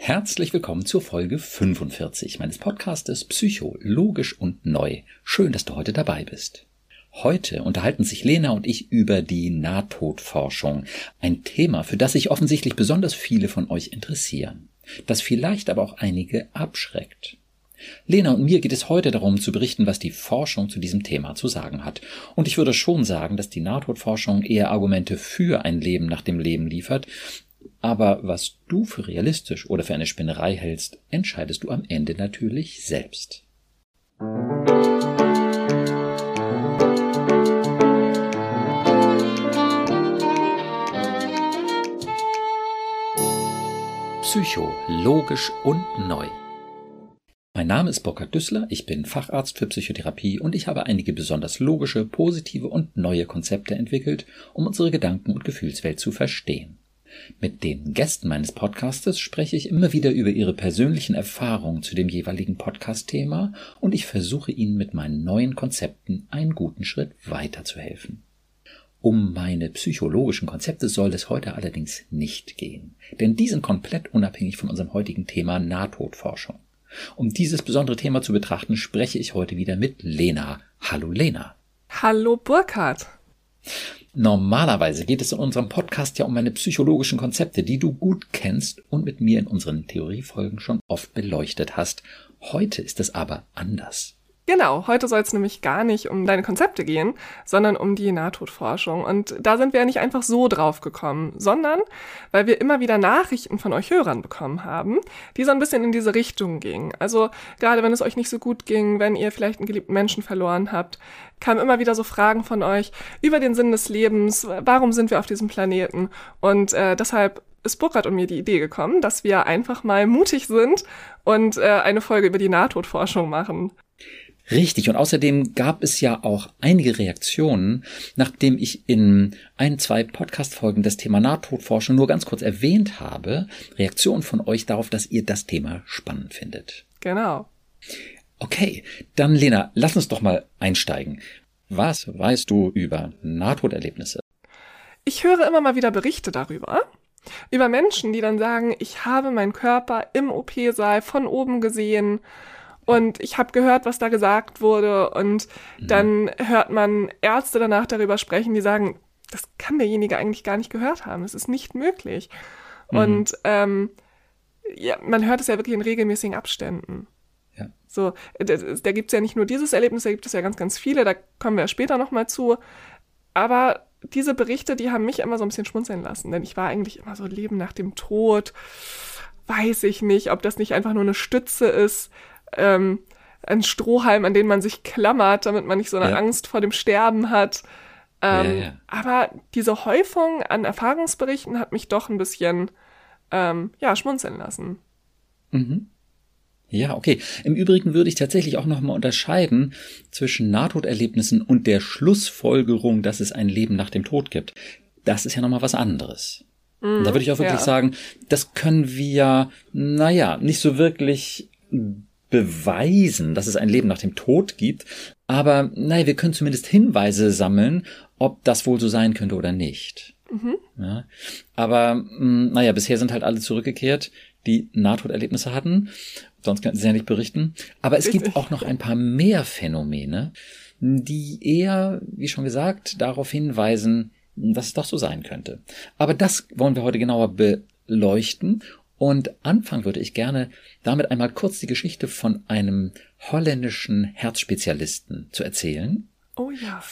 Herzlich willkommen zur Folge 45 meines Podcastes Psycho, logisch und neu. Schön, dass du heute dabei bist. Heute unterhalten sich Lena und ich über die Nahtodforschung, ein Thema, für das sich offensichtlich besonders viele von euch interessieren, das vielleicht aber auch einige abschreckt. Lena und mir geht es heute darum zu berichten, was die Forschung zu diesem Thema zu sagen hat. Und ich würde schon sagen, dass die Nahtodforschung eher Argumente für ein Leben nach dem Leben liefert aber was du für realistisch oder für eine Spinnerei hältst, entscheidest du am Ende natürlich selbst. Psycho, logisch und neu. Mein Name ist Burkhard Düssler, ich bin Facharzt für Psychotherapie und ich habe einige besonders logische, positive und neue Konzepte entwickelt, um unsere Gedanken- und Gefühlswelt zu verstehen. Mit den Gästen meines Podcastes spreche ich immer wieder über ihre persönlichen Erfahrungen zu dem jeweiligen Podcast-Thema und ich versuche ihnen mit meinen neuen Konzepten einen guten Schritt weiterzuhelfen. Um meine psychologischen Konzepte soll es heute allerdings nicht gehen, denn die sind komplett unabhängig von unserem heutigen Thema Nahtodforschung. Um dieses besondere Thema zu betrachten, spreche ich heute wieder mit Lena. Hallo Lena. Hallo Burkhard. Normalerweise geht es in unserem Podcast ja um meine psychologischen Konzepte, die du gut kennst und mit mir in unseren Theoriefolgen schon oft beleuchtet hast. Heute ist es aber anders. Genau, heute soll es nämlich gar nicht um deine Konzepte gehen, sondern um die Nahtodforschung. Und da sind wir ja nicht einfach so drauf gekommen, sondern weil wir immer wieder Nachrichten von euch Hörern bekommen haben, die so ein bisschen in diese Richtung gingen. Also gerade wenn es euch nicht so gut ging, wenn ihr vielleicht einen geliebten Menschen verloren habt, kamen immer wieder so Fragen von euch über den Sinn des Lebens, warum sind wir auf diesem Planeten? Und äh, deshalb ist Burkhard und mir die Idee gekommen, dass wir einfach mal mutig sind und äh, eine Folge über die Nahtodforschung machen. Richtig. Und außerdem gab es ja auch einige Reaktionen, nachdem ich in ein, zwei Podcast-Folgen das Thema Nahtodforschung nur ganz kurz erwähnt habe. Reaktionen von euch darauf, dass ihr das Thema spannend findet. Genau. Okay, dann Lena, lass uns doch mal einsteigen. Was weißt du über Nahtoderlebnisse? Ich höre immer mal wieder Berichte darüber. Über Menschen, die dann sagen, ich habe meinen Körper im OP-Saal von oben gesehen und ich habe gehört, was da gesagt wurde. Und mhm. dann hört man Ärzte danach darüber sprechen, die sagen, das kann derjenige eigentlich gar nicht gehört haben. Es ist nicht möglich. Mhm. Und ähm, ja, man hört es ja wirklich in regelmäßigen Abständen. Ja. So, da, da gibt es ja nicht nur dieses Erlebnis, da gibt es ja ganz, ganz viele, da kommen wir ja später nochmal zu. Aber diese Berichte, die haben mich immer so ein bisschen schmunzeln lassen, denn ich war eigentlich immer so Leben nach dem Tod. Weiß ich nicht, ob das nicht einfach nur eine Stütze ist, ähm, ein Strohhalm, an den man sich klammert, damit man nicht so eine ja. Angst vor dem Sterben hat. Ähm, ja, ja. Aber diese Häufung an Erfahrungsberichten hat mich doch ein bisschen ähm, ja schmunzeln lassen. Mhm. Ja, okay. Im Übrigen würde ich tatsächlich auch nochmal unterscheiden zwischen Nahtoderlebnissen und der Schlussfolgerung, dass es ein Leben nach dem Tod gibt. Das ist ja nochmal was anderes. Mhm, da würde ich auch wirklich ja. sagen, das können wir, naja, nicht so wirklich beweisen, dass es ein Leben nach dem Tod gibt, aber naja, wir können zumindest Hinweise sammeln, ob das wohl so sein könnte oder nicht. Mhm. Ja, aber hm, naja, bisher sind halt alle zurückgekehrt, die Nahtoderlebnisse hatten. Sonst könnten sie ja nicht berichten. Aber es gibt auch noch ein paar mehr Phänomene, die eher, wie schon gesagt, darauf hinweisen, dass es doch so sein könnte. Aber das wollen wir heute genauer beleuchten und anfangen würde ich gerne damit einmal kurz die Geschichte von einem holländischen Herzspezialisten zu erzählen. Oh ja.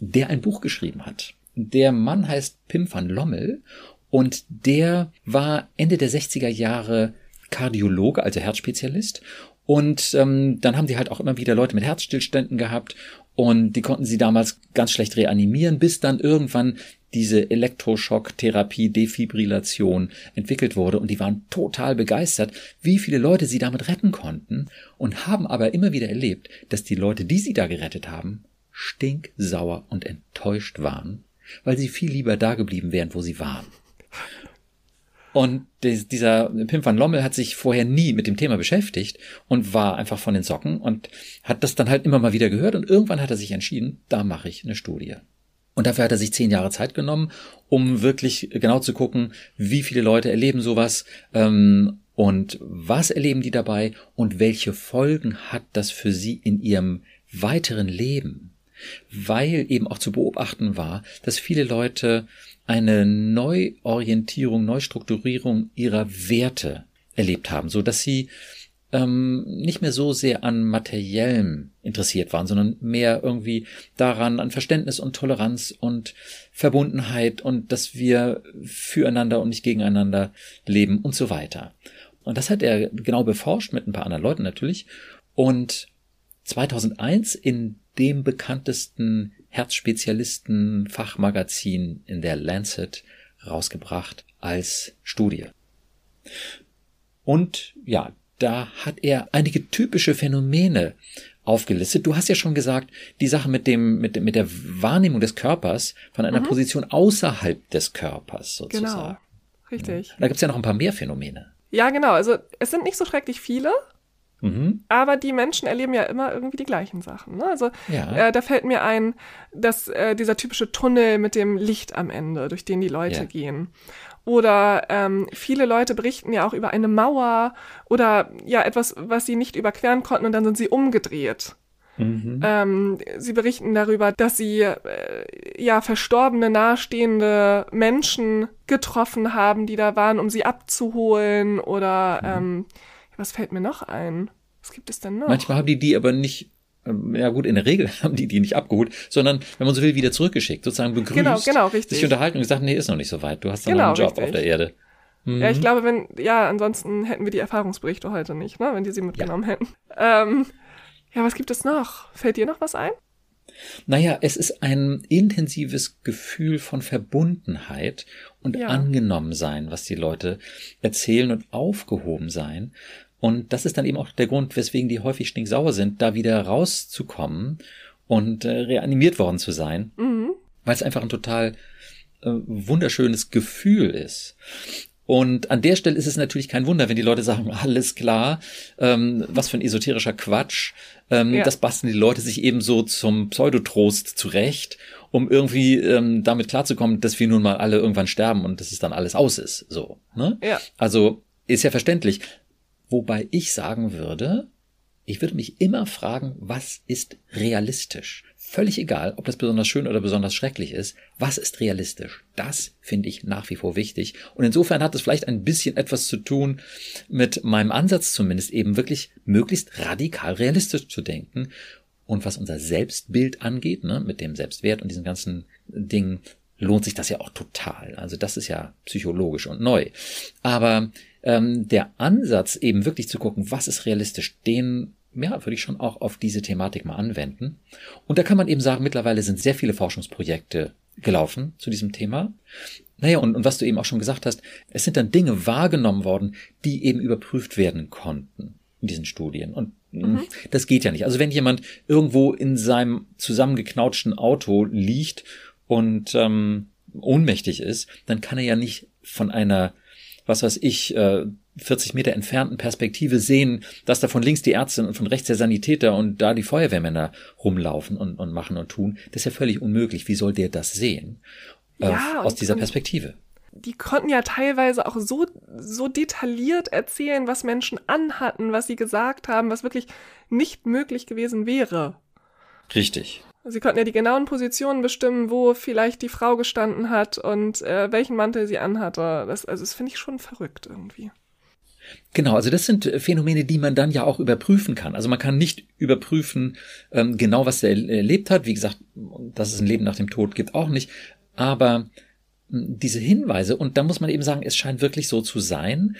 Der ein Buch geschrieben hat. Der Mann heißt Pim van Lommel und der war Ende der 60er Jahre Kardiologe, also Herzspezialist. Und ähm, dann haben die halt auch immer wieder Leute mit Herzstillständen gehabt und die konnten sie damals ganz schlecht reanimieren, bis dann irgendwann diese Elektroschocktherapie, Defibrillation entwickelt wurde und die waren total begeistert, wie viele Leute sie damit retten konnten und haben aber immer wieder erlebt, dass die Leute, die sie da gerettet haben, stinksauer und enttäuscht waren, weil sie viel lieber da geblieben wären, wo sie waren. Und dieser Pim van Lommel hat sich vorher nie mit dem Thema beschäftigt und war einfach von den Socken und hat das dann halt immer mal wieder gehört und irgendwann hat er sich entschieden, da mache ich eine Studie. Und dafür hat er sich zehn Jahre Zeit genommen, um wirklich genau zu gucken, wie viele Leute erleben sowas ähm, Und was erleben die dabei und welche Folgen hat das für sie in ihrem weiteren Leben? Weil eben auch zu beobachten war, dass viele Leute eine Neuorientierung, Neustrukturierung ihrer Werte erlebt haben, so dass sie ähm, nicht mehr so sehr an materiellem interessiert waren, sondern mehr irgendwie daran, an Verständnis und Toleranz und Verbundenheit und dass wir füreinander und nicht gegeneinander leben und so weiter. Und das hat er genau beforscht mit ein paar anderen Leuten natürlich. Und 2001 in dem bekanntesten Herzspezialisten Fachmagazin in der Lancet rausgebracht als Studie. Und ja, da hat er einige typische Phänomene aufgelistet. Du hast ja schon gesagt, die Sache mit dem, mit, mit der Wahrnehmung des Körpers von einer mhm. Position außerhalb des Körpers sozusagen. Genau. Richtig. Da gibt's ja noch ein paar mehr Phänomene. Ja, genau. Also es sind nicht so schrecklich viele. Mhm. Aber die Menschen erleben ja immer irgendwie die gleichen Sachen. Ne? Also ja. äh, da fällt mir ein, dass äh, dieser typische Tunnel mit dem Licht am Ende, durch den die Leute ja. gehen. Oder ähm, viele Leute berichten ja auch über eine Mauer oder ja etwas, was sie nicht überqueren konnten und dann sind sie umgedreht. Mhm. Ähm, sie berichten darüber, dass sie äh, ja verstorbene, nahestehende Menschen getroffen haben, die da waren, um sie abzuholen. Oder mhm. ähm, was fällt mir noch ein? Was gibt es denn noch? Manchmal haben die die aber nicht ja gut, in der Regel haben die die nicht abgeholt, sondern, wenn man so will, wieder zurückgeschickt, sozusagen begrüßt, genau, genau, richtig. sich unterhalten und gesagt, nee, ist noch nicht so weit, du hast dann genau, noch einen Job richtig. auf der Erde. Mhm. Ja, ich glaube, wenn, ja, ansonsten hätten wir die Erfahrungsberichte heute nicht, ne, wenn die sie mitgenommen ja. hätten. Ähm, ja, was gibt es noch? Fällt dir noch was ein? Naja, es ist ein intensives Gefühl von Verbundenheit und ja. angenommen sein, was die Leute erzählen und aufgehoben sein. Und das ist dann eben auch der Grund, weswegen die häufig stinksauer sind, da wieder rauszukommen und äh, reanimiert worden zu sein, mhm. weil es einfach ein total äh, wunderschönes Gefühl ist. Und an der Stelle ist es natürlich kein Wunder, wenn die Leute sagen, alles klar, ähm, was für ein esoterischer Quatsch. Ähm, ja. Das basteln die Leute sich eben so zum Pseudotrost zurecht, um irgendwie ähm, damit klarzukommen, dass wir nun mal alle irgendwann sterben und dass es dann alles aus ist. So. Ne? Ja. Also ist ja verständlich. Wobei ich sagen würde, ich würde mich immer fragen, was ist realistisch? Völlig egal, ob das besonders schön oder besonders schrecklich ist. Was ist realistisch? Das finde ich nach wie vor wichtig. Und insofern hat es vielleicht ein bisschen etwas zu tun mit meinem Ansatz zumindest eben wirklich möglichst radikal realistisch zu denken. Und was unser Selbstbild angeht, ne, mit dem Selbstwert und diesen ganzen Dingen, lohnt sich das ja auch total. Also das ist ja psychologisch und neu. Aber ähm, der Ansatz eben wirklich zu gucken, was ist realistisch, den ja, würde ich schon auch auf diese Thematik mal anwenden. Und da kann man eben sagen, mittlerweile sind sehr viele Forschungsprojekte gelaufen zu diesem Thema. Naja, und, und was du eben auch schon gesagt hast, es sind dann Dinge wahrgenommen worden, die eben überprüft werden konnten in diesen Studien. Und hm, mhm. das geht ja nicht. Also wenn jemand irgendwo in seinem zusammengeknautschten Auto liegt und ähm, ohnmächtig ist, dann kann er ja nicht von einer was weiß ich, äh, 40 Meter entfernten Perspektive sehen, dass da von links die Ärzte und von rechts der Sanitäter und da die Feuerwehrmänner rumlaufen und, und machen und tun. Das ist ja völlig unmöglich. Wie soll der das sehen? Äh, ja, aus dieser Perspektive. Die konnten ja teilweise auch so, so detailliert erzählen, was Menschen anhatten, was sie gesagt haben, was wirklich nicht möglich gewesen wäre. Richtig. Sie konnten ja die genauen Positionen bestimmen, wo vielleicht die Frau gestanden hat und äh, welchen Mantel sie anhatte. Das, also das finde ich schon verrückt irgendwie. Genau, also das sind Phänomene, die man dann ja auch überprüfen kann. Also man kann nicht überprüfen, ähm, genau was er erlebt hat. Wie gesagt, dass es ein Leben nach dem Tod gibt, auch nicht. Aber hm, diese Hinweise, und da muss man eben sagen, es scheint wirklich so zu sein,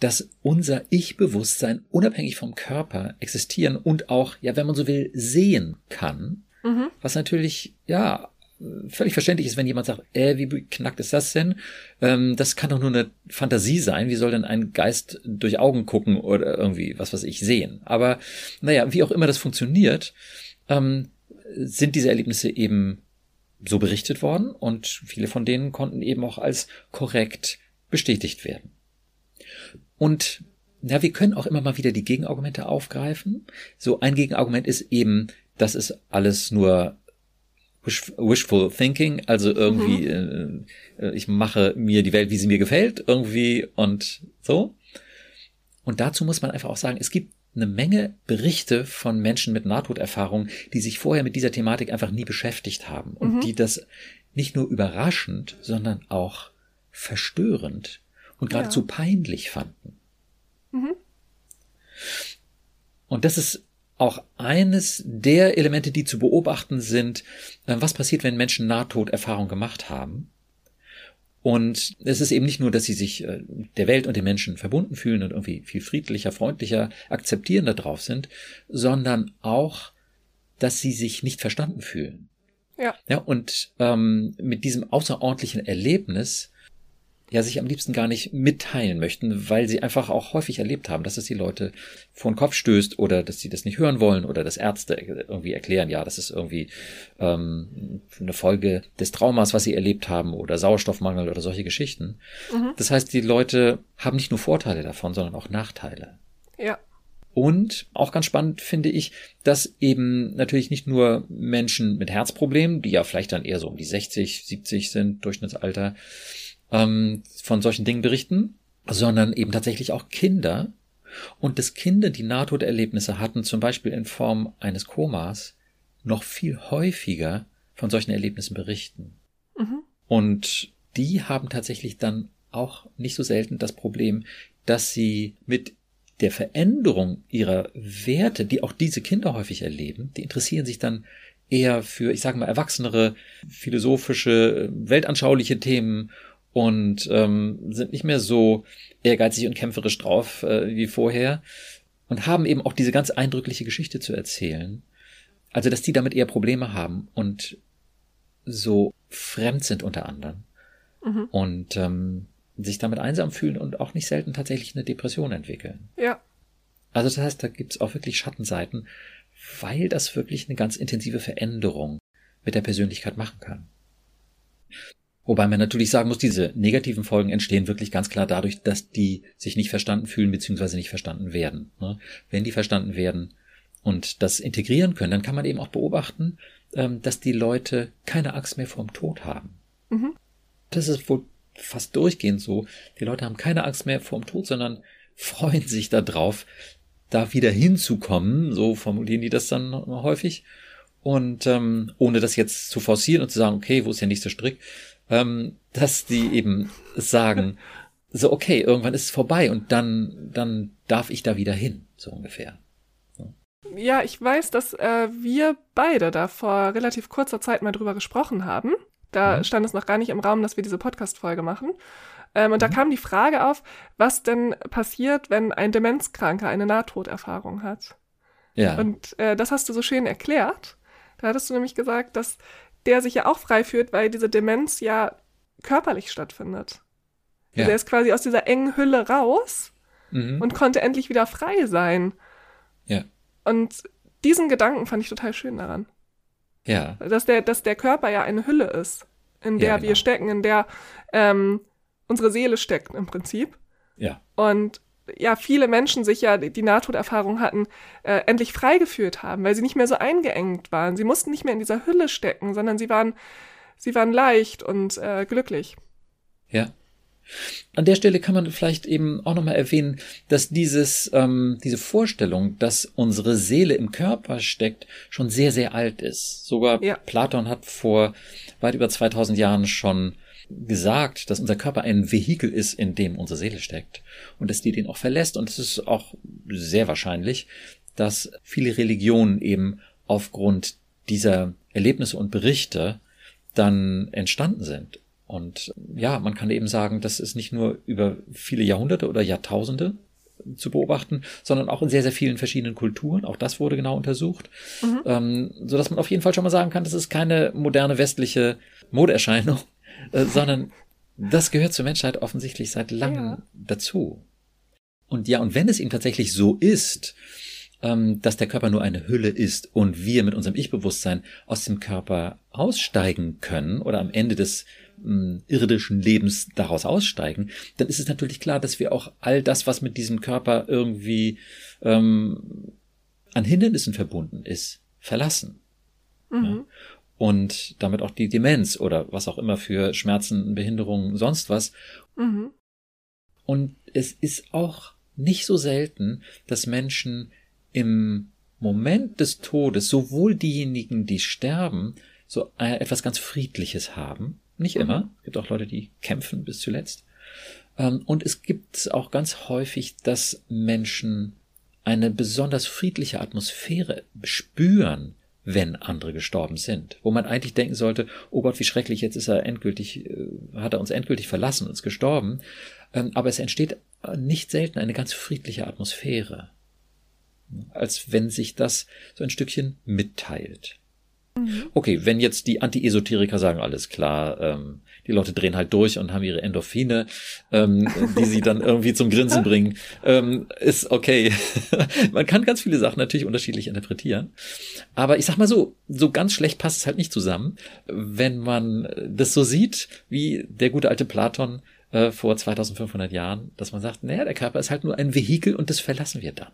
dass unser Ich-Bewusstsein unabhängig vom Körper existieren und auch, ja, wenn man so will, sehen kann. Mhm. Was natürlich, ja, völlig verständlich ist, wenn jemand sagt, äh, wie knackt ist das denn? Ähm, das kann doch nur eine Fantasie sein. Wie soll denn ein Geist durch Augen gucken oder irgendwie, was weiß ich, sehen? Aber naja, wie auch immer das funktioniert, ähm, sind diese Erlebnisse eben so berichtet worden und viele von denen konnten eben auch als korrekt bestätigt werden. Und ja, wir können auch immer mal wieder die Gegenargumente aufgreifen. So ein Gegenargument ist eben, das ist alles nur wishful thinking, also irgendwie, mhm. äh, ich mache mir die Welt, wie sie mir gefällt, irgendwie und so. Und dazu muss man einfach auch sagen, es gibt eine Menge Berichte von Menschen mit Nahtoderfahrung, die sich vorher mit dieser Thematik einfach nie beschäftigt haben und mhm. die das nicht nur überraschend, sondern auch verstörend und geradezu ja. peinlich fanden. Mhm. Und das ist auch eines der Elemente, die zu beobachten sind, äh, was passiert, wenn Menschen Nahtoderfahrung gemacht haben. Und es ist eben nicht nur, dass sie sich äh, der Welt und den Menschen verbunden fühlen und irgendwie viel friedlicher, freundlicher, akzeptierender drauf sind, sondern auch, dass sie sich nicht verstanden fühlen. Ja. Ja, und ähm, mit diesem außerordentlichen Erlebnis ja sich am liebsten gar nicht mitteilen möchten, weil sie einfach auch häufig erlebt haben, dass es die Leute vor den Kopf stößt oder dass sie das nicht hören wollen oder dass Ärzte irgendwie erklären, ja, das ist irgendwie ähm, eine Folge des Traumas, was sie erlebt haben oder Sauerstoffmangel oder solche Geschichten. Mhm. Das heißt, die Leute haben nicht nur Vorteile davon, sondern auch Nachteile. Ja. Und auch ganz spannend finde ich, dass eben natürlich nicht nur Menschen mit Herzproblemen, die ja vielleicht dann eher so um die 60, 70 sind, Durchschnittsalter, ähm, von solchen Dingen berichten, sondern eben tatsächlich auch Kinder. Und dass Kinder, die Nahtoderlebnisse hatten, zum Beispiel in Form eines Komas, noch viel häufiger von solchen Erlebnissen berichten. Mhm. Und die haben tatsächlich dann auch nicht so selten das Problem, dass sie mit der Veränderung ihrer Werte, die auch diese Kinder häufig erleben, die interessieren sich dann eher für, ich sage mal, erwachsenere, philosophische, weltanschauliche Themen und ähm, sind nicht mehr so ehrgeizig und kämpferisch drauf äh, wie vorher und haben eben auch diese ganz eindrückliche Geschichte zu erzählen. Also, dass die damit eher Probleme haben und so fremd sind unter anderem mhm. und ähm, sich damit einsam fühlen und auch nicht selten tatsächlich eine Depression entwickeln. Ja. Also das heißt, da gibt's auch wirklich Schattenseiten, weil das wirklich eine ganz intensive Veränderung mit der Persönlichkeit machen kann. Wobei man natürlich sagen muss, diese negativen Folgen entstehen wirklich ganz klar dadurch, dass die sich nicht verstanden fühlen bzw. nicht verstanden werden. Ne? Wenn die verstanden werden und das integrieren können, dann kann man eben auch beobachten, ähm, dass die Leute keine Angst mehr vorm Tod haben. Mhm. Das ist wohl fast durchgehend so. Die Leute haben keine Angst mehr vorm Tod, sondern freuen sich darauf, da wieder hinzukommen. So formulieren die das dann häufig. Und ähm, ohne das jetzt zu forcieren und zu sagen, okay, wo ist der nächste Strick, ähm, dass die eben sagen, so okay, irgendwann ist es vorbei und dann, dann darf ich da wieder hin, so ungefähr. Ja, ich weiß, dass äh, wir beide da vor relativ kurzer Zeit mal drüber gesprochen haben. Da mhm. stand es noch gar nicht im Raum, dass wir diese Podcast-Folge machen. Ähm, und mhm. da kam die Frage auf, was denn passiert, wenn ein Demenzkranker eine Nahtoderfahrung hat. Ja. Und äh, das hast du so schön erklärt. Da hattest du nämlich gesagt, dass der sich ja auch frei fühlt, weil diese Demenz ja körperlich stattfindet. Ja. Also er ist quasi aus dieser engen Hülle raus mhm. und konnte endlich wieder frei sein. Ja. Und diesen Gedanken fand ich total schön daran. Ja. Dass der, dass der Körper ja eine Hülle ist, in der ja, genau. wir stecken, in der ähm, unsere Seele steckt im Prinzip. Ja. Und ja viele Menschen sich ja die Nahtoderfahrung hatten, äh, endlich freigeführt haben, weil sie nicht mehr so eingeengt waren. Sie mussten nicht mehr in dieser Hülle stecken, sondern sie waren, sie waren leicht und äh, glücklich. Ja. An der Stelle kann man vielleicht eben auch nochmal erwähnen, dass dieses, ähm, diese Vorstellung, dass unsere Seele im Körper steckt, schon sehr, sehr alt ist. Sogar ja. Platon hat vor weit über 2000 Jahren schon gesagt, dass unser Körper ein Vehikel ist, in dem unsere Seele steckt und dass die den auch verlässt. Und es ist auch sehr wahrscheinlich, dass viele Religionen eben aufgrund dieser Erlebnisse und Berichte dann entstanden sind. Und ja, man kann eben sagen, das ist nicht nur über viele Jahrhunderte oder Jahrtausende zu beobachten, sondern auch in sehr, sehr vielen verschiedenen Kulturen. Auch das wurde genau untersucht. Mhm. Ähm, so dass man auf jeden Fall schon mal sagen kann, das ist keine moderne westliche Modeerscheinung, äh, sondern das gehört zur Menschheit offensichtlich seit langem ja. dazu. Und ja, und wenn es ihm tatsächlich so ist, ähm, dass der Körper nur eine Hülle ist und wir mit unserem Ich-Bewusstsein aus dem Körper aussteigen können oder am Ende des ähm, irdischen Lebens daraus aussteigen, dann ist es natürlich klar, dass wir auch all das, was mit diesem Körper irgendwie ähm, an Hindernissen verbunden ist, verlassen. Mhm. Ja? Und damit auch die Demenz oder was auch immer für Schmerzen, Behinderungen, sonst was. Mhm. Und es ist auch nicht so selten, dass Menschen im Moment des Todes, sowohl diejenigen, die sterben, so etwas ganz Friedliches haben. Nicht mhm. immer. Es gibt auch Leute, die kämpfen bis zuletzt. Ähm, und es gibt auch ganz häufig, dass Menschen eine besonders friedliche Atmosphäre spüren, wenn andere gestorben sind. Wo man eigentlich denken sollte, oh Gott, wie schrecklich, jetzt ist er endgültig, äh, hat er uns endgültig verlassen, uns gestorben. Ähm, aber es entsteht nicht selten eine ganz friedliche Atmosphäre. Als wenn sich das so ein Stückchen mitteilt. Mhm. Okay, wenn jetzt die Anti-Esoteriker sagen, alles klar, ähm, die Leute drehen halt durch und haben ihre Endorphine, ähm, die sie dann irgendwie zum Grinsen bringen, ähm, ist okay. Man kann ganz viele Sachen natürlich unterschiedlich interpretieren. Aber ich sag mal so, so ganz schlecht passt es halt nicht zusammen, wenn man das so sieht, wie der gute alte Platon äh, vor 2500 Jahren, dass man sagt, naja, der Körper ist halt nur ein Vehikel und das verlassen wir dann.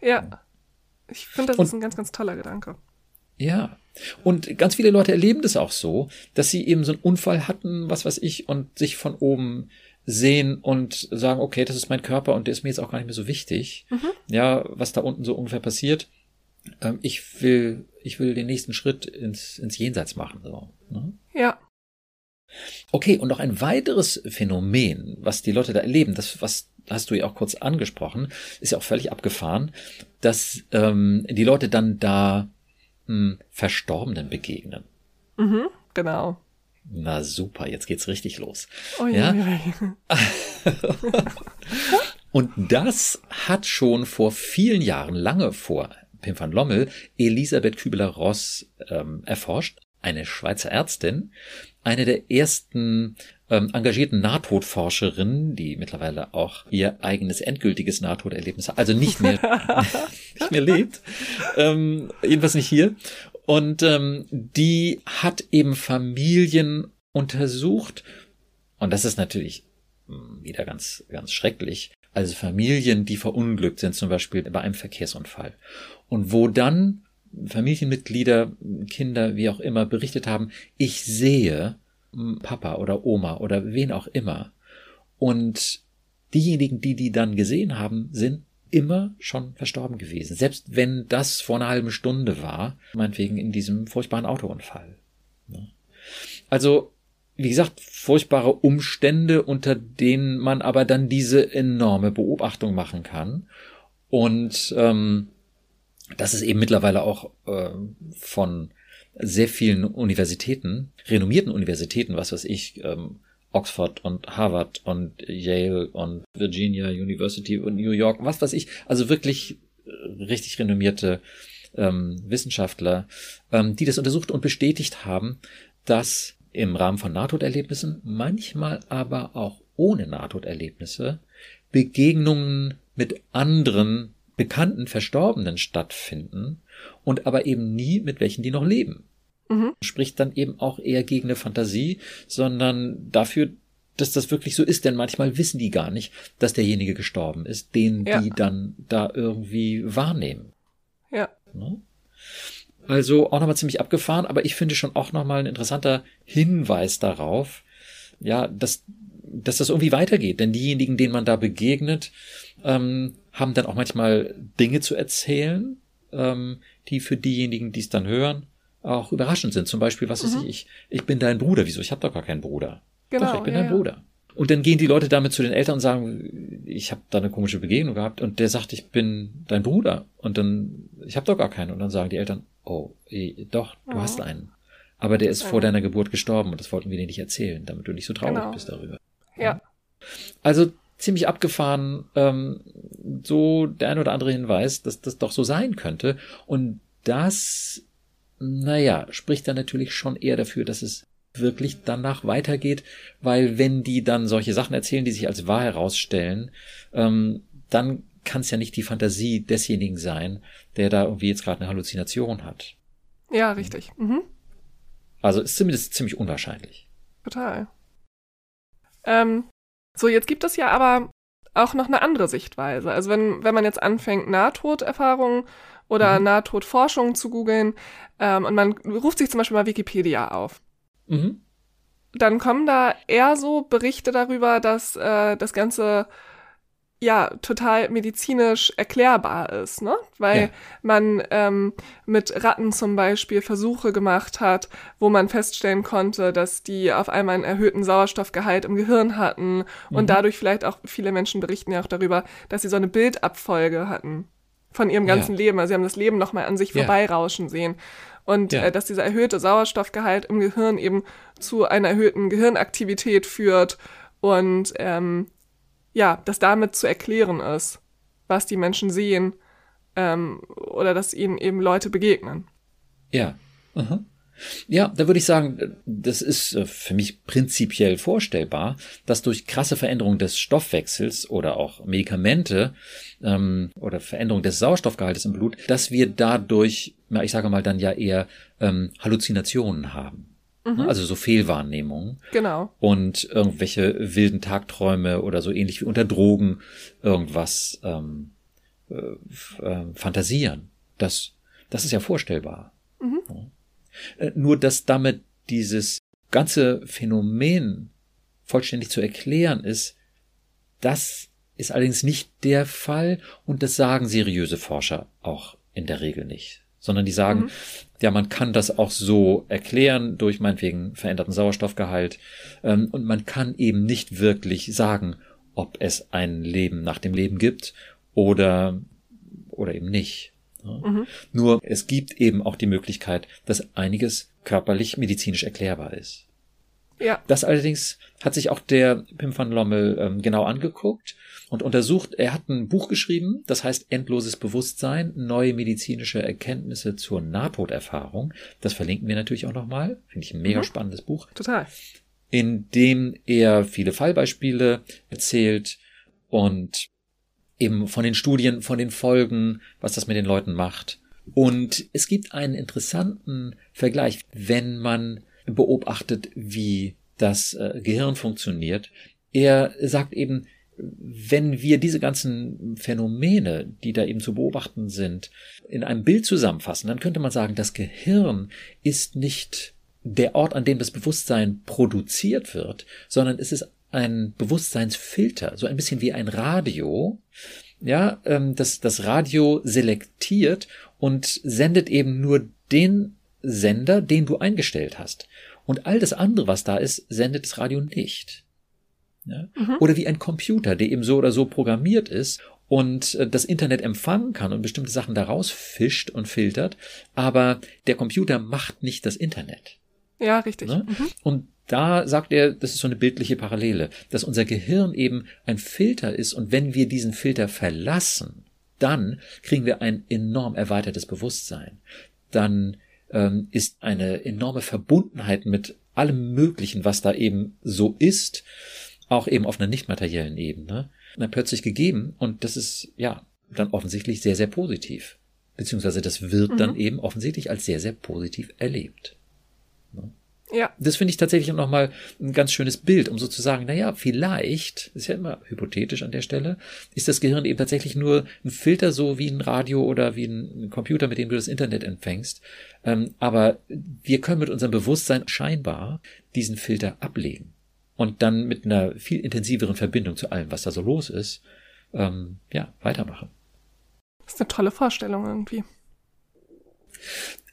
Ja. Ich finde, das und, ist ein ganz, ganz toller Gedanke. Ja. Und ganz viele Leute erleben das auch so, dass sie eben so einen Unfall hatten, was weiß ich, und sich von oben sehen und sagen, okay, das ist mein Körper und der ist mir jetzt auch gar nicht mehr so wichtig. Mhm. Ja, was da unten so ungefähr passiert. Ähm, ich will, ich will den nächsten Schritt ins, ins Jenseits machen. So, ne? Ja. Okay, und noch ein weiteres Phänomen, was die Leute da erleben, das, was hast du ja auch kurz angesprochen, ist ja auch völlig abgefahren, dass ähm, die Leute dann da hm, Verstorbenen begegnen. Mhm, genau. Na super, jetzt geht's richtig los. Oh, ja? ja. Und das hat schon vor vielen Jahren, lange vor Pim van Lommel, Elisabeth Kübler-Ross ähm, erforscht, eine Schweizer Ärztin, eine der ersten ähm, engagierten Nahtodforscherinnen, die mittlerweile auch ihr eigenes endgültiges Nahtoderlebnis hat, also nicht mehr, nicht mehr lebt, ähm, jedenfalls nicht hier. Und ähm, die hat eben Familien untersucht. Und das ist natürlich hm, wieder ganz, ganz schrecklich. Also Familien, die verunglückt sind, zum Beispiel bei einem Verkehrsunfall. Und wo dann Familienmitglieder, Kinder, wie auch immer, berichtet haben, ich sehe Papa oder Oma oder wen auch immer. Und diejenigen, die die dann gesehen haben, sind immer schon verstorben gewesen. Selbst wenn das vor einer halben Stunde war, meinetwegen in diesem furchtbaren Autounfall. Also, wie gesagt, furchtbare Umstände, unter denen man aber dann diese enorme Beobachtung machen kann. Und ähm, das ist eben mittlerweile auch äh, von sehr vielen Universitäten, renommierten Universitäten, was weiß ich, ähm, Oxford und Harvard und Yale und Virginia University und New York, was weiß ich, also wirklich äh, richtig renommierte ähm, Wissenschaftler, ähm, die das untersucht und bestätigt haben, dass im Rahmen von Nahtoderlebnissen, manchmal aber auch ohne Nahtoderlebnisse, Begegnungen mit anderen bekannten Verstorbenen stattfinden und aber eben nie mit welchen, die noch leben. Mhm. Spricht dann eben auch eher gegen eine Fantasie, sondern dafür, dass das wirklich so ist, denn manchmal wissen die gar nicht, dass derjenige gestorben ist, den ja. die dann da irgendwie wahrnehmen. Ja. Ne? Also auch nochmal ziemlich abgefahren, aber ich finde schon auch nochmal ein interessanter Hinweis darauf, ja, dass, dass das irgendwie weitergeht. Denn diejenigen, denen man da begegnet, ähm, haben dann auch manchmal Dinge zu erzählen, ähm, die für diejenigen, die es dann hören, auch überraschend sind. Zum Beispiel, was mhm. weiß ich, ich, ich bin dein Bruder. Wieso? Ich habe doch gar keinen Bruder. Genau, doch, ich bin ja, dein Bruder. Und dann gehen die Leute damit zu den Eltern und sagen, ich habe da eine komische Begegnung gehabt und der sagt, ich bin dein Bruder und dann, ich habe doch gar keinen. Und dann sagen die Eltern, oh, eh, doch, du oh. hast einen. Aber der ist ja. vor deiner Geburt gestorben und das wollten wir dir nicht erzählen, damit du nicht so traurig genau. bist darüber. Ja. Also ziemlich abgefahren, ähm, so der ein oder andere Hinweis, dass das doch so sein könnte. Und das, naja, spricht dann natürlich schon eher dafür, dass es wirklich danach weitergeht, weil wenn die dann solche Sachen erzählen, die sich als wahr herausstellen, ähm, dann kann es ja nicht die Fantasie desjenigen sein, der da irgendwie jetzt gerade eine Halluzination hat. Ja, richtig. Mhm. Also ist zumindest ziemlich unwahrscheinlich. Total. Ähm, so, jetzt gibt es ja aber auch noch eine andere Sichtweise. Also wenn, wenn man jetzt anfängt, Nahtoderfahrungen oder mhm. Nahtodforschung zu googeln ähm, und man ruft sich zum Beispiel mal Wikipedia auf, mhm. dann kommen da eher so Berichte darüber, dass äh, das Ganze ja total medizinisch erklärbar ist, ne? Weil Ja. man ähm, mit Ratten zum Beispiel Versuche gemacht hat, wo man feststellen konnte, dass die auf einmal einen erhöhten Sauerstoffgehalt im Gehirn hatten und Mhm. dadurch vielleicht auch viele Menschen berichten ja auch darüber, dass sie so eine Bildabfolge hatten von ihrem ganzen Ja. Leben. Also sie haben das Leben nochmal an sich Ja. vorbeirauschen sehen. Und Ja. äh, dass dieser erhöhte Sauerstoffgehalt im Gehirn eben zu einer erhöhten Gehirnaktivität führt und ähm, ja, dass damit zu erklären ist, was die Menschen sehen ähm, oder dass ihnen eben Leute begegnen. Ja. Aha. Ja, da würde ich sagen, das ist äh, für mich prinzipiell vorstellbar, dass durch krasse Veränderungen des Stoffwechsels oder auch Medikamente ähm, oder Veränderung des Sauerstoffgehaltes im Blut, dass wir dadurch, ich sage mal dann ja eher ähm, Halluzinationen haben. Ne? Also so Fehlwahrnehmungen Genau. und irgendwelche wilden Tagträume oder so ähnlich wie unter Drogen irgendwas ähm, äh, f- äh, fantasieren. Das, das ist ja vorstellbar. Ja. Äh, Nur, dass damit dieses ganze Phänomen vollständig zu erklären ist, das ist allerdings nicht der Fall und das sagen seriöse Forscher auch in der Regel nicht, sondern die sagen, ja, man kann das auch so erklären durch meinetwegen veränderten Sauerstoffgehalt ähm, und man kann eben nicht wirklich sagen, ob es ein Leben nach dem Leben gibt oder oder eben nicht. Ja. Nur es gibt eben auch die Möglichkeit, dass einiges körperlich medizinisch erklärbar ist. Ja. Das allerdings hat sich auch der Pim van Lommel ähm, genau angeguckt und untersucht. Er hat ein Buch geschrieben, das heißt Endloses Bewusstsein, neue medizinische Erkenntnisse zur Nahtoderfahrung. Das verlinken wir natürlich auch nochmal. Finde ich ein mega spannendes Buch Total. in dem er viele Fallbeispiele erzählt und eben von den Studien, von den Folgen, was das mit den Leuten macht. Und es gibt einen interessanten Vergleich, wenn man beobachtet, wie das äh, Gehirn funktioniert. Er sagt eben, wenn wir diese ganzen Phänomene, die da eben zu beobachten sind, in einem Bild zusammenfassen, dann könnte man sagen, das Gehirn ist nicht der Ort, an dem das Bewusstsein produziert wird, sondern es ist ein Bewusstseinsfilter, so ein bisschen wie ein Radio. Ja, ähm, das, das Radio selektiert und sendet eben nur den Sender, den du eingestellt hast. Und all das andere, was da ist, sendet das Radio nicht. Ja? Oder wie ein Computer, der eben so oder so programmiert ist und äh, das Internet empfangen kann und bestimmte Sachen daraus fischt und filtert, aber der Computer macht nicht das Internet. Ja, richtig. Ne? Und da sagt er, das ist so eine bildliche Parallele, dass unser Gehirn eben ein Filter ist und wenn wir diesen Filter verlassen, dann kriegen wir ein enorm erweitertes Bewusstsein. Dann ähm, ist eine enorme Verbundenheit mit allem Möglichen, was da eben so ist, auch eben auf einer nicht materiellen Ebene, dann plötzlich gegeben und das ist ja dann offensichtlich sehr, sehr positiv. Beziehungsweise das wird dann eben offensichtlich als sehr, sehr positiv erlebt. Ja. Das finde ich tatsächlich nochmal ein ganz schönes Bild, um so zu sagen, naja, vielleicht, ist ja immer hypothetisch an der Stelle, ist das Gehirn eben tatsächlich nur ein Filter, so wie ein Radio oder wie ein Computer, mit dem du das Internet empfängst. Ähm, aber wir können mit unserem Bewusstsein scheinbar diesen Filter ablegen und dann mit einer viel intensiveren Verbindung zu allem, was da so los ist, ähm, ja, weitermachen. Das ist eine tolle Vorstellung irgendwie.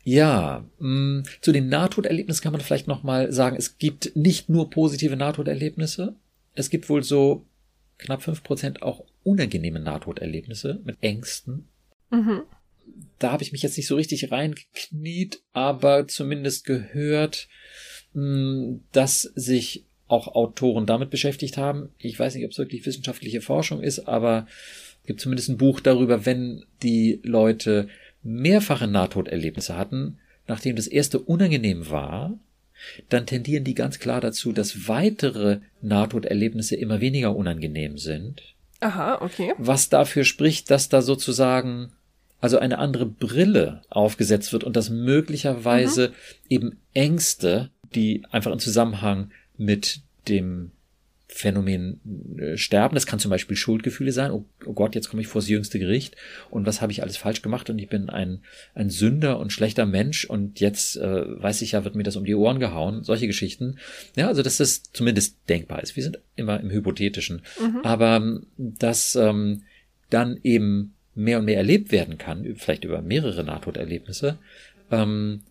Ja, mh, zu den Nahtoderlebnissen kann man vielleicht nochmal sagen, es gibt nicht nur positive Nahtoderlebnisse, es gibt wohl so knapp fünf Prozent auch unangenehme Nahtoderlebnisse mit Ängsten. Mhm. Da habe ich mich jetzt nicht so richtig reingekniet, aber zumindest gehört, mh, dass sich auch Autoren damit beschäftigt haben. Ich weiß nicht, ob es wirklich wissenschaftliche Forschung ist, aber es gibt zumindest ein Buch darüber, wenn die Leute mehrfache Nahtoderlebnisse hatten, nachdem das erste unangenehm war, dann tendieren die ganz klar dazu, dass weitere Nahtoderlebnisse immer weniger unangenehm sind. Aha, okay. Was dafür spricht, dass da sozusagen also eine andere Brille aufgesetzt wird und dass möglicherweise eben Ängste, die einfach im Zusammenhang mit dem Phänomen äh, sterben. Das kann zum Beispiel Schuldgefühle sein. Oh, oh Gott, jetzt komme ich vor das jüngste Gericht und was habe ich alles falsch gemacht und ich bin ein, ein Sünder und schlechter Mensch und jetzt äh, weiß ich ja, wird mir das um die Ohren gehauen. Solche Geschichten. Ja, also dass das zumindest denkbar ist. Wir sind immer im Hypothetischen. Mhm. Aber ähm, dass ähm, dann eben mehr und mehr erlebt werden kann, vielleicht über mehrere Nahtoderlebnisse, ähm,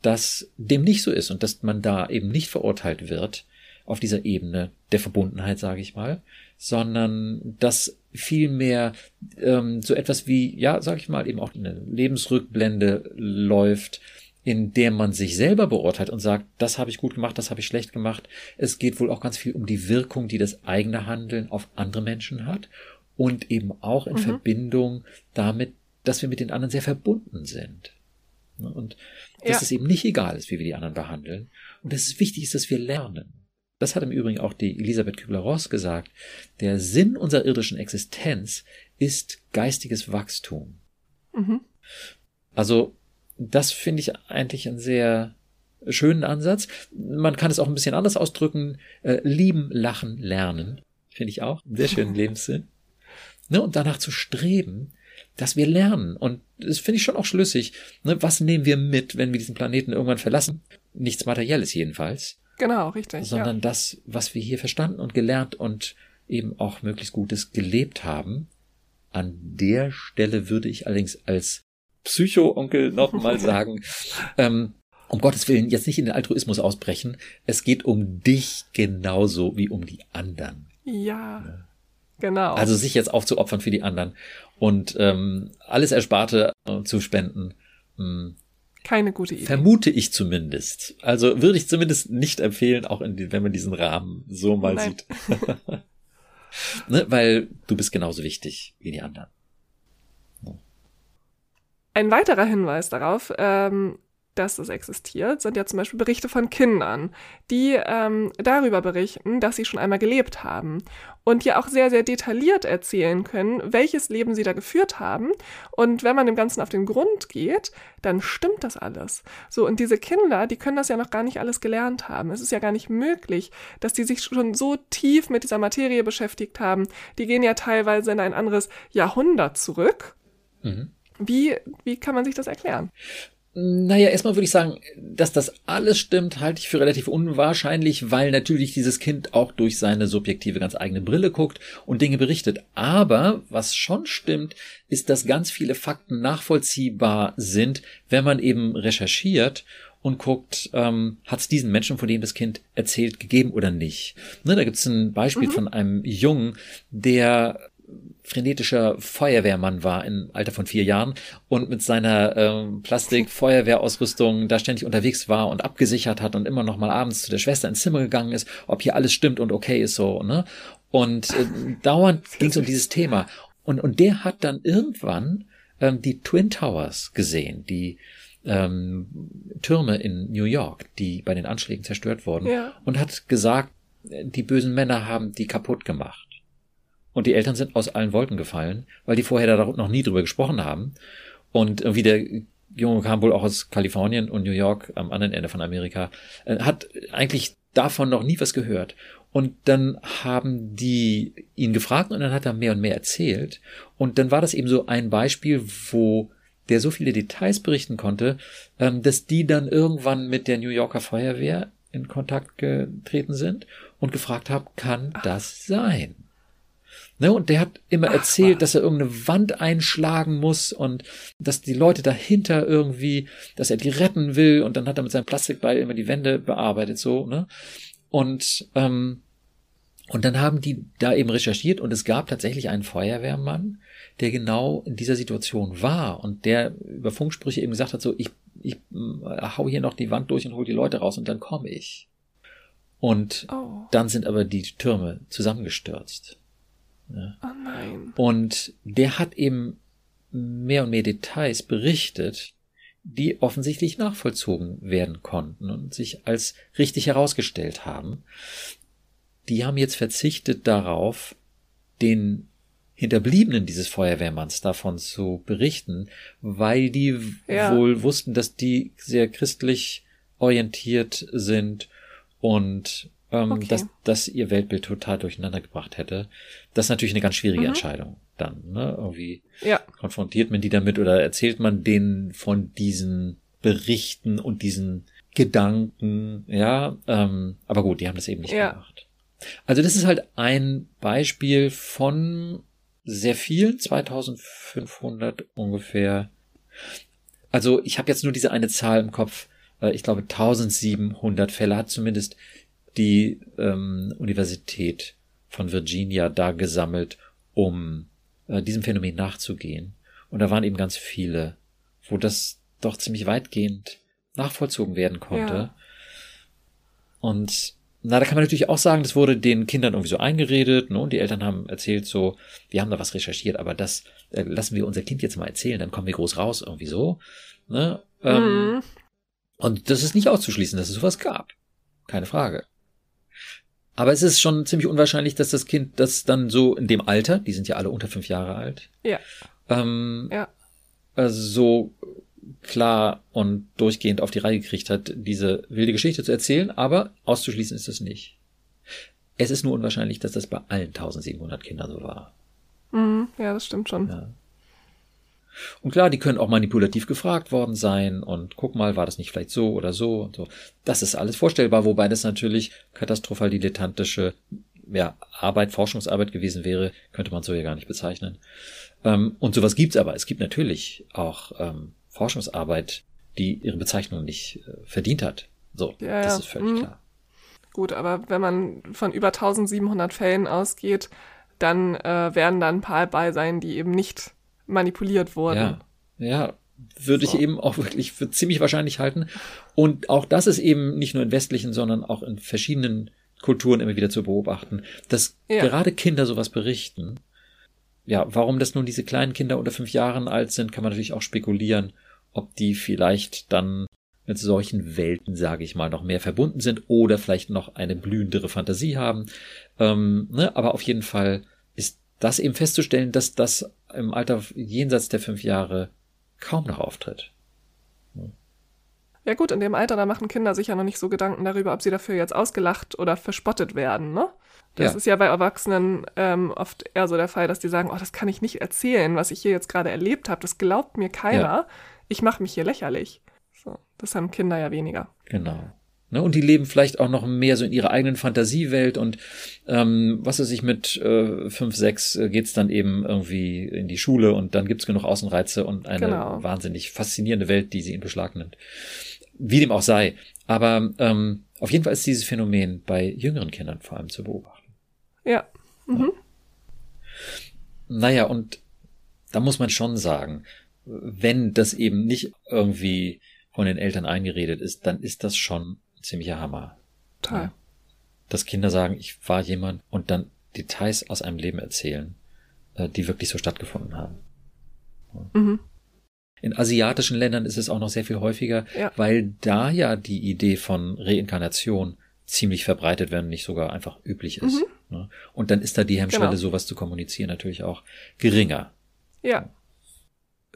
dass dem nicht so ist und dass man da eben nicht verurteilt wird auf dieser Ebene der Verbundenheit, sage ich mal, sondern dass vielmehr ähm, so etwas wie, ja, sage ich mal, eben auch eine Lebensrückblende läuft, in der man sich selber beurteilt und sagt, das habe ich gut gemacht, das habe ich schlecht gemacht. Es geht wohl auch ganz viel um die Wirkung, die das eigene Handeln auf andere Menschen hat und eben auch in mhm. Verbindung damit, dass wir mit den anderen sehr verbunden sind. Und dass ja. es eben nicht egal ist, wie wir die anderen behandeln. Und dass es wichtig ist, dass wir lernen. Das hat im Übrigen auch die Elisabeth Kübler-Ross gesagt. Der Sinn unserer irdischen Existenz ist geistiges Wachstum. Mhm. Also, das finde ich eigentlich einen sehr schönen Ansatz. Man kann es auch ein bisschen anders ausdrücken. Äh, lieben, lachen, lernen. Finde ich auch. Sehr schönen Lebenssinn. Ne, und danach zu streben, dass wir lernen. Und das finde ich schon auch schlüssig. Ne, was nehmen wir mit, wenn wir diesen Planeten irgendwann verlassen? Nichts Materielles jedenfalls. Genau, richtig. Sondern ja. das, was wir hier verstanden und gelernt und eben auch möglichst Gutes gelebt haben. An der Stelle würde ich allerdings als Psycho-Onkel nochmal sagen, ähm, um Gottes Willen jetzt nicht in den Altruismus ausbrechen. Es geht um dich genauso wie um die anderen. Ja, ja. genau. Also sich jetzt aufzuopfern für die anderen und ähm, alles Ersparte äh, zu spenden. Mh, hm, keine gute Idee. Vermute ich zumindest. Also würde ich zumindest nicht empfehlen, auch die, wenn man diesen Rahmen so mal Nein. sieht. ne, weil du bist genauso wichtig wie die anderen. Ein weiterer Hinweis darauf, ähm, dass es existiert, sind ja zum Beispiel Berichte von Kindern, die ähm, darüber berichten, dass sie schon einmal gelebt haben und ja auch sehr, sehr detailliert erzählen können, welches Leben sie da geführt haben. Und wenn man dem Ganzen auf den Grund geht, dann stimmt das alles. So, und diese Kinder, die können das ja noch gar nicht alles gelernt haben. Es ist ja gar nicht möglich, dass die sich schon so tief mit dieser Materie beschäftigt haben. Die gehen ja teilweise in ein anderes Jahrhundert zurück. Mhm. Wie, wie kann man sich das erklären? Naja, erstmal würde ich sagen, dass das alles stimmt, halte ich für relativ unwahrscheinlich, weil natürlich dieses Kind auch durch seine subjektive, ganz eigene Brille guckt und Dinge berichtet. Aber was schon stimmt, ist, dass ganz viele Fakten nachvollziehbar sind, wenn man eben recherchiert und guckt, ähm, hat es diesen Menschen, von dem das Kind erzählt, gegeben oder nicht. Ne, da gibt es ein Beispiel mhm. von einem Jungen, der frenetischer Feuerwehrmann war im Alter von vier Jahren und mit seiner ähm, Plastik-Feuerwehrausrüstung da ständig unterwegs war und abgesichert hat und immer noch mal abends zu der Schwester ins Zimmer gegangen ist, ob hier alles stimmt und okay ist so, ne? Und äh, dauernd ging es um dieses Thema. Und, und der hat dann irgendwann ähm, die Twin Towers gesehen, die ähm, Türme in New York, die bei den Anschlägen zerstört wurden, ja. und hat gesagt, die bösen Männer haben die kaputt gemacht. Und die Eltern sind aus allen Wolken gefallen, weil die vorher da noch nie drüber gesprochen haben. Und irgendwie der Junge kam wohl auch aus Kalifornien und New York am anderen Ende von Amerika, äh, hat eigentlich davon noch nie was gehört. Und dann haben die ihn gefragt und dann hat er mehr und mehr erzählt. Und dann war das eben so ein Beispiel, wo der so viele Details berichten konnte, ähm, dass die dann irgendwann mit der New Yorker Feuerwehr in Kontakt getreten sind und gefragt haben, kann das sein? Ne, und der hat immer Ach, erzählt, Mann. dass er irgendeine Wand einschlagen muss und dass die Leute dahinter irgendwie, dass er die retten will und dann hat er mit seinem Plastikbeil immer die Wände bearbeitet, so, ne? Und, ähm, und dann haben die da eben recherchiert und es gab tatsächlich einen Feuerwehrmann, der genau in dieser Situation war und der über Funksprüche eben gesagt hat, so, ich, ich äh, hau hier noch die Wand durch und hol die Leute raus und dann komme ich. Und oh. dann sind aber die Türme zusammengestürzt. Ja. Oh nein. Und der hat eben mehr und mehr Details berichtet, die offensichtlich nachvollzogen werden konnten und sich als richtig herausgestellt haben. Die haben jetzt verzichtet darauf, den Hinterbliebenen dieses Feuerwehrmanns davon zu berichten, weil die ja. wohl wussten, dass die sehr christlich orientiert sind und ähm, Okay. dass das ihr Weltbild total durcheinander gebracht hätte. Das ist natürlich eine ganz schwierige Mhm. Entscheidung dann, ne? Irgendwie Ja, konfrontiert man die damit oder erzählt man denen von diesen Berichten und diesen Gedanken, ja, ähm, aber gut, die haben das eben nicht Ja. gemacht. Also das ist halt ein Beispiel von sehr vielen, 2500 ungefähr. Also ich habe jetzt nur diese eine Zahl im Kopf. Äh, Ich glaube 1700 Fälle hat zumindest die ähm, Universität von Virginia da gesammelt, um äh, diesem Phänomen nachzugehen. Und da waren eben ganz viele, wo das doch ziemlich weitgehend nachvollzogen werden konnte. Ja. Und na, da kann man natürlich auch sagen, das wurde den Kindern irgendwie so eingeredet, ne? Und die Eltern haben erzählt so, wir haben da was recherchiert, aber das äh, lassen wir unser Kind jetzt mal erzählen, dann kommen wir groß raus, irgendwie so. Ne? Ähm, Mhm. und das ist nicht auszuschließen, dass es sowas gab. Keine Frage. Aber es ist schon ziemlich unwahrscheinlich, dass das Kind das dann so in dem Alter, die sind ja alle unter fünf Jahre alt, ja, ähm, ja. äh, so klar und durchgehend auf die Reihe gekriegt hat, diese wilde Geschichte zu erzählen, aber auszuschließen ist es nicht. Es ist nur unwahrscheinlich, dass das bei allen 1700 Kindern so war. Mhm. ja, das stimmt schon. Ja. Und klar, die können auch manipulativ gefragt worden sein und guck mal, war das nicht vielleicht so oder so und so. Das ist alles vorstellbar, wobei das natürlich katastrophal dilettantische ja, Arbeit, Forschungsarbeit gewesen wäre, könnte man so ja gar nicht bezeichnen. Ähm, und sowas gibt's aber. Es gibt natürlich auch ähm, Forschungsarbeit, die ihre Bezeichnung nicht äh, verdient hat. So, Ja, das ist völlig Mhm. klar. Gut, aber wenn man von über 1700 Fällen ausgeht, dann äh, werden da ein paar bei sein, die eben nicht manipuliert wurden. Ja, ja, würde So. ich eben auch wirklich für ziemlich wahrscheinlich halten. Und auch das ist eben nicht nur in westlichen, sondern auch in verschiedenen Kulturen immer wieder zu beobachten, dass Ja. gerade Kinder sowas berichten. Ja, warum das nun diese kleinen Kinder unter fünf Jahren alt sind, kann man natürlich auch spekulieren, ob die vielleicht dann mit solchen Welten, sage ich mal, noch mehr verbunden sind oder vielleicht noch eine blühendere Fantasie haben. Ähm, ne? Aber auf jeden Fall ist das eben festzustellen, dass das im Alter jenseits der fünf Jahre kaum noch auftritt. Ja gut, in dem Alter, da machen Kinder sich ja noch nicht so Gedanken darüber, ob sie dafür jetzt ausgelacht oder verspottet werden, ne? Das Ja. ist ja bei Erwachsenen ähm, oft eher so der Fall, dass die sagen, oh, das kann ich nicht erzählen, was ich hier jetzt gerade erlebt habe, das glaubt mir keiner. Ja. Ich mache mich hier lächerlich. So, das haben Kinder ja weniger. Genau. Ne, und die leben vielleicht auch noch mehr so in ihrer eigenen Fantasiewelt und ähm, was weiß ich, mit äh, fünf, sechs äh, geht's dann eben irgendwie in die Schule und dann gibt's genug Außenreize und eine Genau. wahnsinnig faszinierende Welt, die sie in Beschlag nimmt. Wie dem auch sei. Aber ähm, auf jeden Fall ist dieses Phänomen bei jüngeren Kindern vor allem zu beobachten. Ja. Mhm. Naja, und da muss man schon sagen, wenn das eben nicht irgendwie von den Eltern eingeredet ist, dann ist das schon ziemlicher Hammer. Total. Ja. Dass Kinder sagen, ich war jemand und dann Details aus einem Leben erzählen, äh, die wirklich so stattgefunden haben. Mhm. In asiatischen Ländern ist es auch noch sehr viel häufiger, Ja. weil da ja die Idee von Reinkarnation ziemlich verbreitet, wenn nicht sogar einfach üblich ist. Ne? Und dann ist da die Hemmschwelle, Mhm. Genau. sowas zu kommunizieren, natürlich auch geringer. Ja.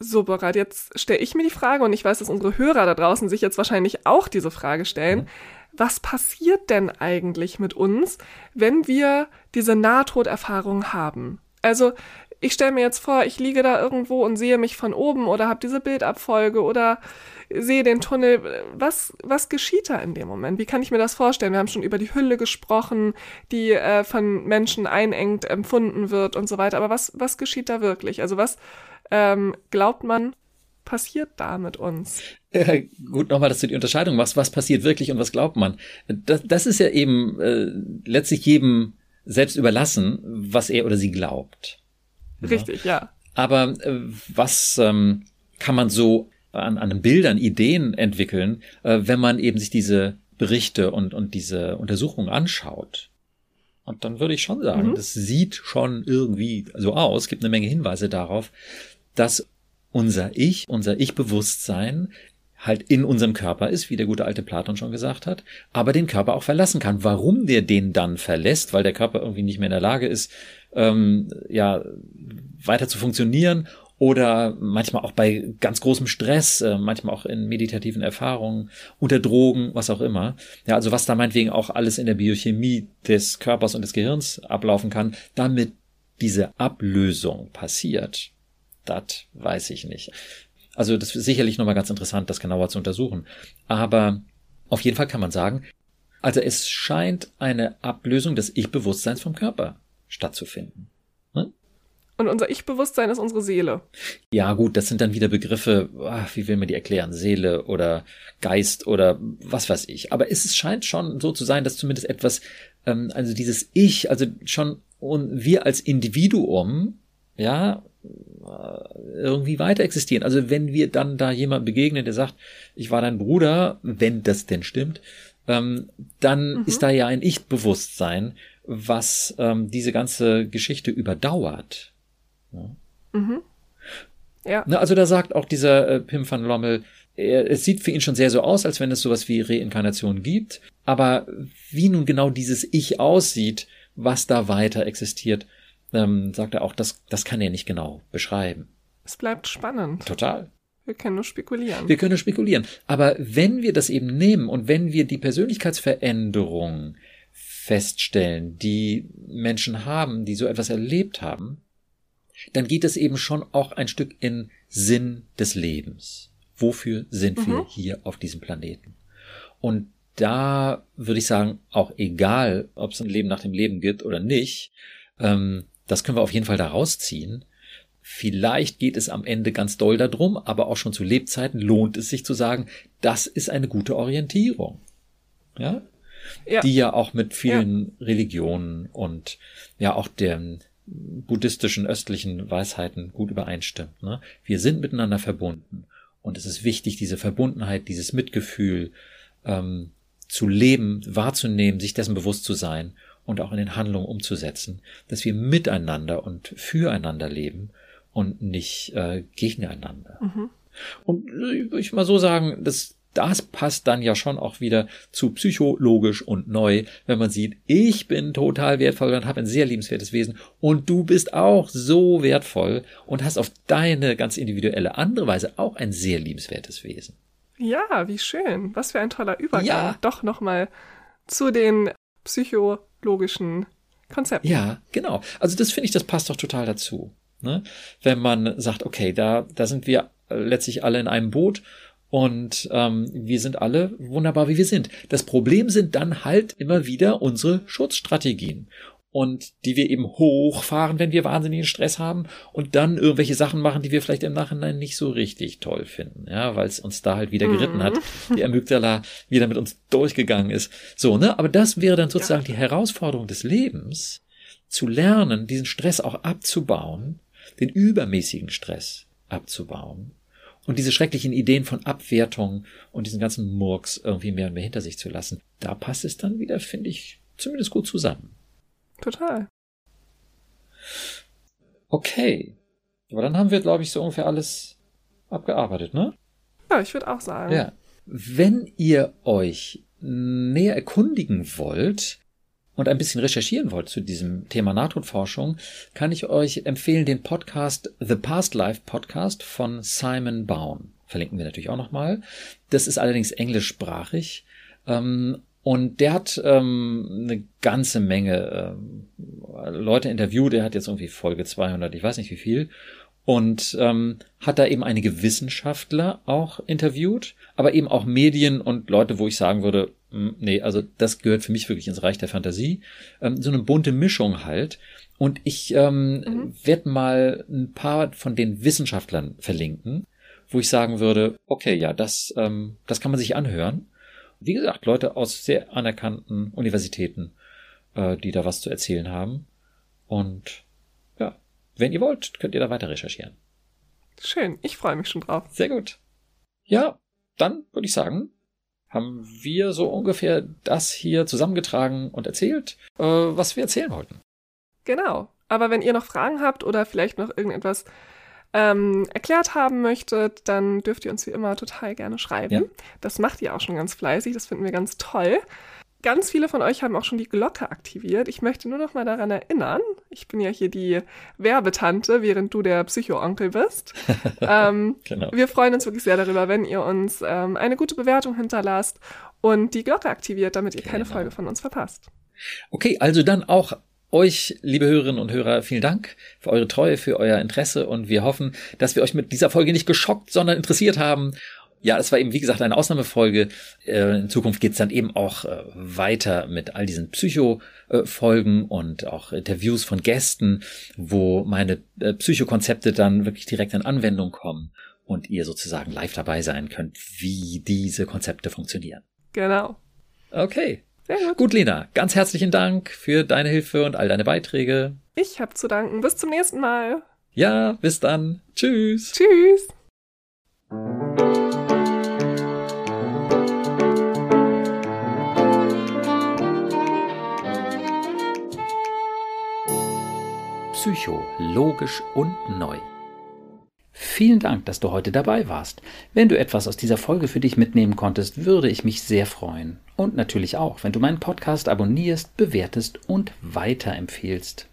So, Borat, jetzt stelle ich mir die Frage, und ich weiß, dass unsere Hörer da draußen sich jetzt wahrscheinlich auch diese Frage stellen. Mhm. Was passiert denn eigentlich mit uns, wenn wir diese Nahtoderfahrung haben? Also, ich stelle mir jetzt vor, ich liege da irgendwo und sehe mich von oben oder habe diese Bildabfolge oder sehe den Tunnel. Was, was geschieht da in dem Moment? Wie kann ich mir das vorstellen? Wir haben schon über die Hülle gesprochen, die äh, von Menschen einengt empfunden wird und so weiter. Aber was, was geschieht da wirklich? Also was ähm, glaubt man, passiert da mit uns? Äh, gut, nochmal, dass du die Unterscheidung machst. Was passiert wirklich und was glaubt man? Das, das ist ja eben äh, letztlich jedem selbst überlassen, was er oder sie glaubt. Richtig, ja. Aber äh, was ähm, kann man so an, an Bildern, Ideen entwickeln, äh, wenn man eben sich diese Berichte und, und diese Untersuchungen anschaut? Und dann würde ich schon sagen, Mhm. das sieht schon irgendwie so aus, gibt eine Menge Hinweise darauf, dass unser Ich, unser Ich-Bewusstsein halt in unserem Körper ist, wie der gute alte Platon schon gesagt hat, aber den Körper auch verlassen kann. Warum der den dann verlässt, weil der Körper irgendwie nicht mehr in der Lage ist, ähm, ja, weiter zu funktionieren oder manchmal auch bei ganz großem Stress, äh, manchmal auch in meditativen Erfahrungen, unter Drogen, was auch immer. Ja, also was da meinetwegen auch alles in der Biochemie des Körpers und des Gehirns ablaufen kann, damit diese Ablösung passiert, das weiß ich nicht. Also das ist sicherlich nochmal ganz interessant, das genauer zu untersuchen. Aber auf jeden Fall kann man sagen, also es scheint eine Ablösung des Ich-Bewusstseins vom Körper stattzufinden. Und unser Ich-Bewusstsein ist unsere Seele. Ja, gut, das sind dann wieder Begriffe, ach, wie will man die erklären? Seele oder Geist oder was weiß ich. Aber es scheint schon so zu sein, dass zumindest etwas, ähm, also dieses Ich, also schon und wir als Individuum, ja, irgendwie weiter existieren. Also wenn wir dann da jemand begegnen, der sagt, ich war dein Bruder, wenn das denn stimmt, ähm, dann mhm. ist da ja ein Ich-Bewusstsein, was ähm, diese ganze Geschichte überdauert. Ja. Mhm. Ja. Ne, also da sagt auch dieser äh, Pim van Lommel, er, es sieht für ihn schon sehr so aus, als wenn es sowas wie Reinkarnation gibt. Aber wie nun genau dieses Ich aussieht, was da weiter existiert, ähm, sagt er auch, das, das kann er nicht genau beschreiben. Es bleibt spannend. Total. Wir können nur spekulieren. Wir können nur spekulieren. Aber wenn wir das eben nehmen und wenn wir die Persönlichkeitsveränderung feststellen, die Menschen haben, die so etwas erlebt haben, dann geht es eben schon auch ein Stück in Sinn des Lebens. Wofür sind mhm. wir hier auf diesem Planeten? Und da würde ich sagen, auch egal, ob es ein Leben nach dem Leben gibt oder nicht, ähm, das können wir auf jeden Fall da rausziehen. Vielleicht geht es am Ende ganz doll darum, aber auch schon zu Lebzeiten lohnt es sich zu sagen, das ist eine gute Orientierung. Ja? ja. Die ja auch mit vielen ja. Religionen und ja auch den buddhistischen östlichen Weisheiten gut übereinstimmt. Ne? Wir sind miteinander verbunden und es ist wichtig, diese Verbundenheit, dieses Mitgefühl ähm, zu leben, wahrzunehmen, sich dessen bewusst zu sein und auch in den Handlungen umzusetzen, dass wir miteinander und füreinander leben und nicht äh, gegeneinander. Mhm. Und äh, würde ich mal so sagen, dass das passt dann ja schon auch wieder zu psychologisch und neu, wenn man sieht, ich bin total wertvoll und habe ein sehr liebenswertes Wesen und du bist auch so wertvoll und hast auf deine ganz individuelle andere Weise auch ein sehr liebenswertes Wesen. Ja, wie schön. Was für ein toller Übergang. Ja. Doch nochmal zu den psychologischen Konzepten. Ja, genau. Also das finde ich, das passt doch total dazu. Ne? Wenn man sagt, okay, da, da sind wir letztlich alle in einem Boot und ähm, wir sind alle wunderbar, wie wir sind. Das Problem sind dann halt immer wieder unsere Schutzstrategien. Und die wir eben hochfahren, wenn wir wahnsinnigen Stress haben und dann irgendwelche Sachen machen, die wir vielleicht im Nachhinein nicht so richtig toll finden, ja, weil es uns da halt wieder geritten mhm. hat, die Amygdala wieder mit uns durchgegangen ist. So, ne? Aber das wäre dann sozusagen die Herausforderung des Lebens, zu lernen, diesen Stress auch abzubauen, den übermäßigen Stress abzubauen und diese schrecklichen Ideen von Abwertung und diesen ganzen Murks irgendwie mehr und mehr hinter sich zu lassen, da passt es dann wieder, finde ich, zumindest gut zusammen. Total. Okay. Aber dann haben wir, glaube ich, so ungefähr alles abgearbeitet, ne? Ja, ich würde auch sagen. Ja. Wenn ihr euch näher erkundigen wollt, und ein bisschen recherchieren wollt zu diesem Thema Nahtodforschung, kann ich euch empfehlen den Podcast The Past Life Podcast von Simon Baum. Verlinken wir natürlich auch nochmal. Das ist allerdings englischsprachig. Ähm, und der hat ähm, eine ganze Menge ähm, Leute interviewt. Er hat jetzt irgendwie Folge 200, ich weiß nicht wie viel und ähm, hat da eben einige Wissenschaftler auch interviewt, aber eben auch Medien und Leute, wo ich sagen würde, mh, hm, nee, also das gehört für mich wirklich ins Reich der Fantasie. Ähm, so eine bunte Mischung halt. Und ich ähm, mhm. werde mal ein paar von den Wissenschaftlern verlinken, wo ich sagen würde, okay, ja, das, ähm, das kann man sich anhören. Wie gesagt, Leute aus sehr anerkannten Universitäten, äh, die da was zu erzählen haben. Und wenn ihr wollt, könnt ihr da weiter recherchieren. Schön, ich freue mich schon drauf. Sehr gut. Ja, dann würde ich sagen, haben wir so ungefähr das hier zusammengetragen und erzählt, äh, was wir erzählen wollten. Genau. Aber wenn ihr noch Fragen habt oder vielleicht noch irgendetwas ähm, erklärt haben möchtet, dann dürft ihr uns wie immer total gerne schreiben. Ja. Das macht ihr auch schon ganz fleißig, das finden wir ganz toll. Ganz viele von euch haben auch schon die Glocke aktiviert. Ich möchte nur noch mal daran erinnern, ich bin ja hier die Werbetante, während du der Psycho-Onkel bist. ähm, genau. Wir freuen uns wirklich sehr darüber, wenn ihr uns ähm, eine gute Bewertung hinterlasst und die Glocke aktiviert, damit ihr genau. keine Folge von uns verpasst. Okay, also dann auch euch, liebe Hörerinnen und Hörer, vielen Dank für eure Treue, für euer Interesse und wir hoffen, dass wir euch mit dieser Folge nicht geschockt, sondern interessiert haben. Ja, es war eben, wie gesagt, eine Ausnahmefolge. Äh, in Zukunft geht's dann eben auch äh, weiter mit all diesen Psycho-Folgen und auch Interviews von Gästen, wo meine äh, Psychokonzepte dann wirklich direkt in Anwendung kommen und ihr sozusagen live dabei sein könnt, wie diese Konzepte funktionieren. Genau. Okay. Sehr gut. Gut, Lena, ganz herzlichen Dank für deine Hilfe und all deine Beiträge. Ich habe zu danken. Bis zum nächsten Mal. Ja, bis dann. Tschüss. Tschüss. Psycho, logisch und neu. Vielen Dank, dass du heute dabei warst. Wenn du etwas aus dieser Folge für dich mitnehmen konntest, würde ich mich sehr freuen. Und natürlich auch, wenn du meinen Podcast abonnierst, bewertest und weiterempfehlst.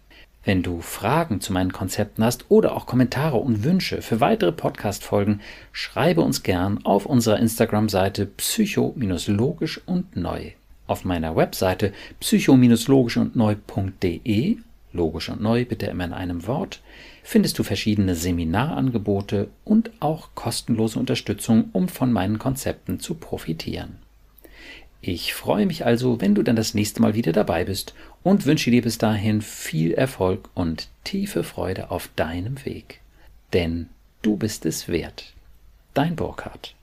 Wenn du Fragen zu meinen Konzepten hast oder auch Kommentare und Wünsche für weitere Podcast-Folgen, schreibe uns gern auf unserer Instagram-Seite psycho-logisch und neu. Auf meiner Webseite psycho-logisch und neu.de, logisch und neu bitte immer in einem Wort, findest du verschiedene Seminarangebote und auch kostenlose Unterstützung, um von meinen Konzepten zu profitieren. Ich freue mich also, wenn du dann das nächste Mal wieder dabei bist und wünsche dir bis dahin viel Erfolg und tiefe Freude auf deinem Weg. Denn du bist es wert. Dein Burkhardt.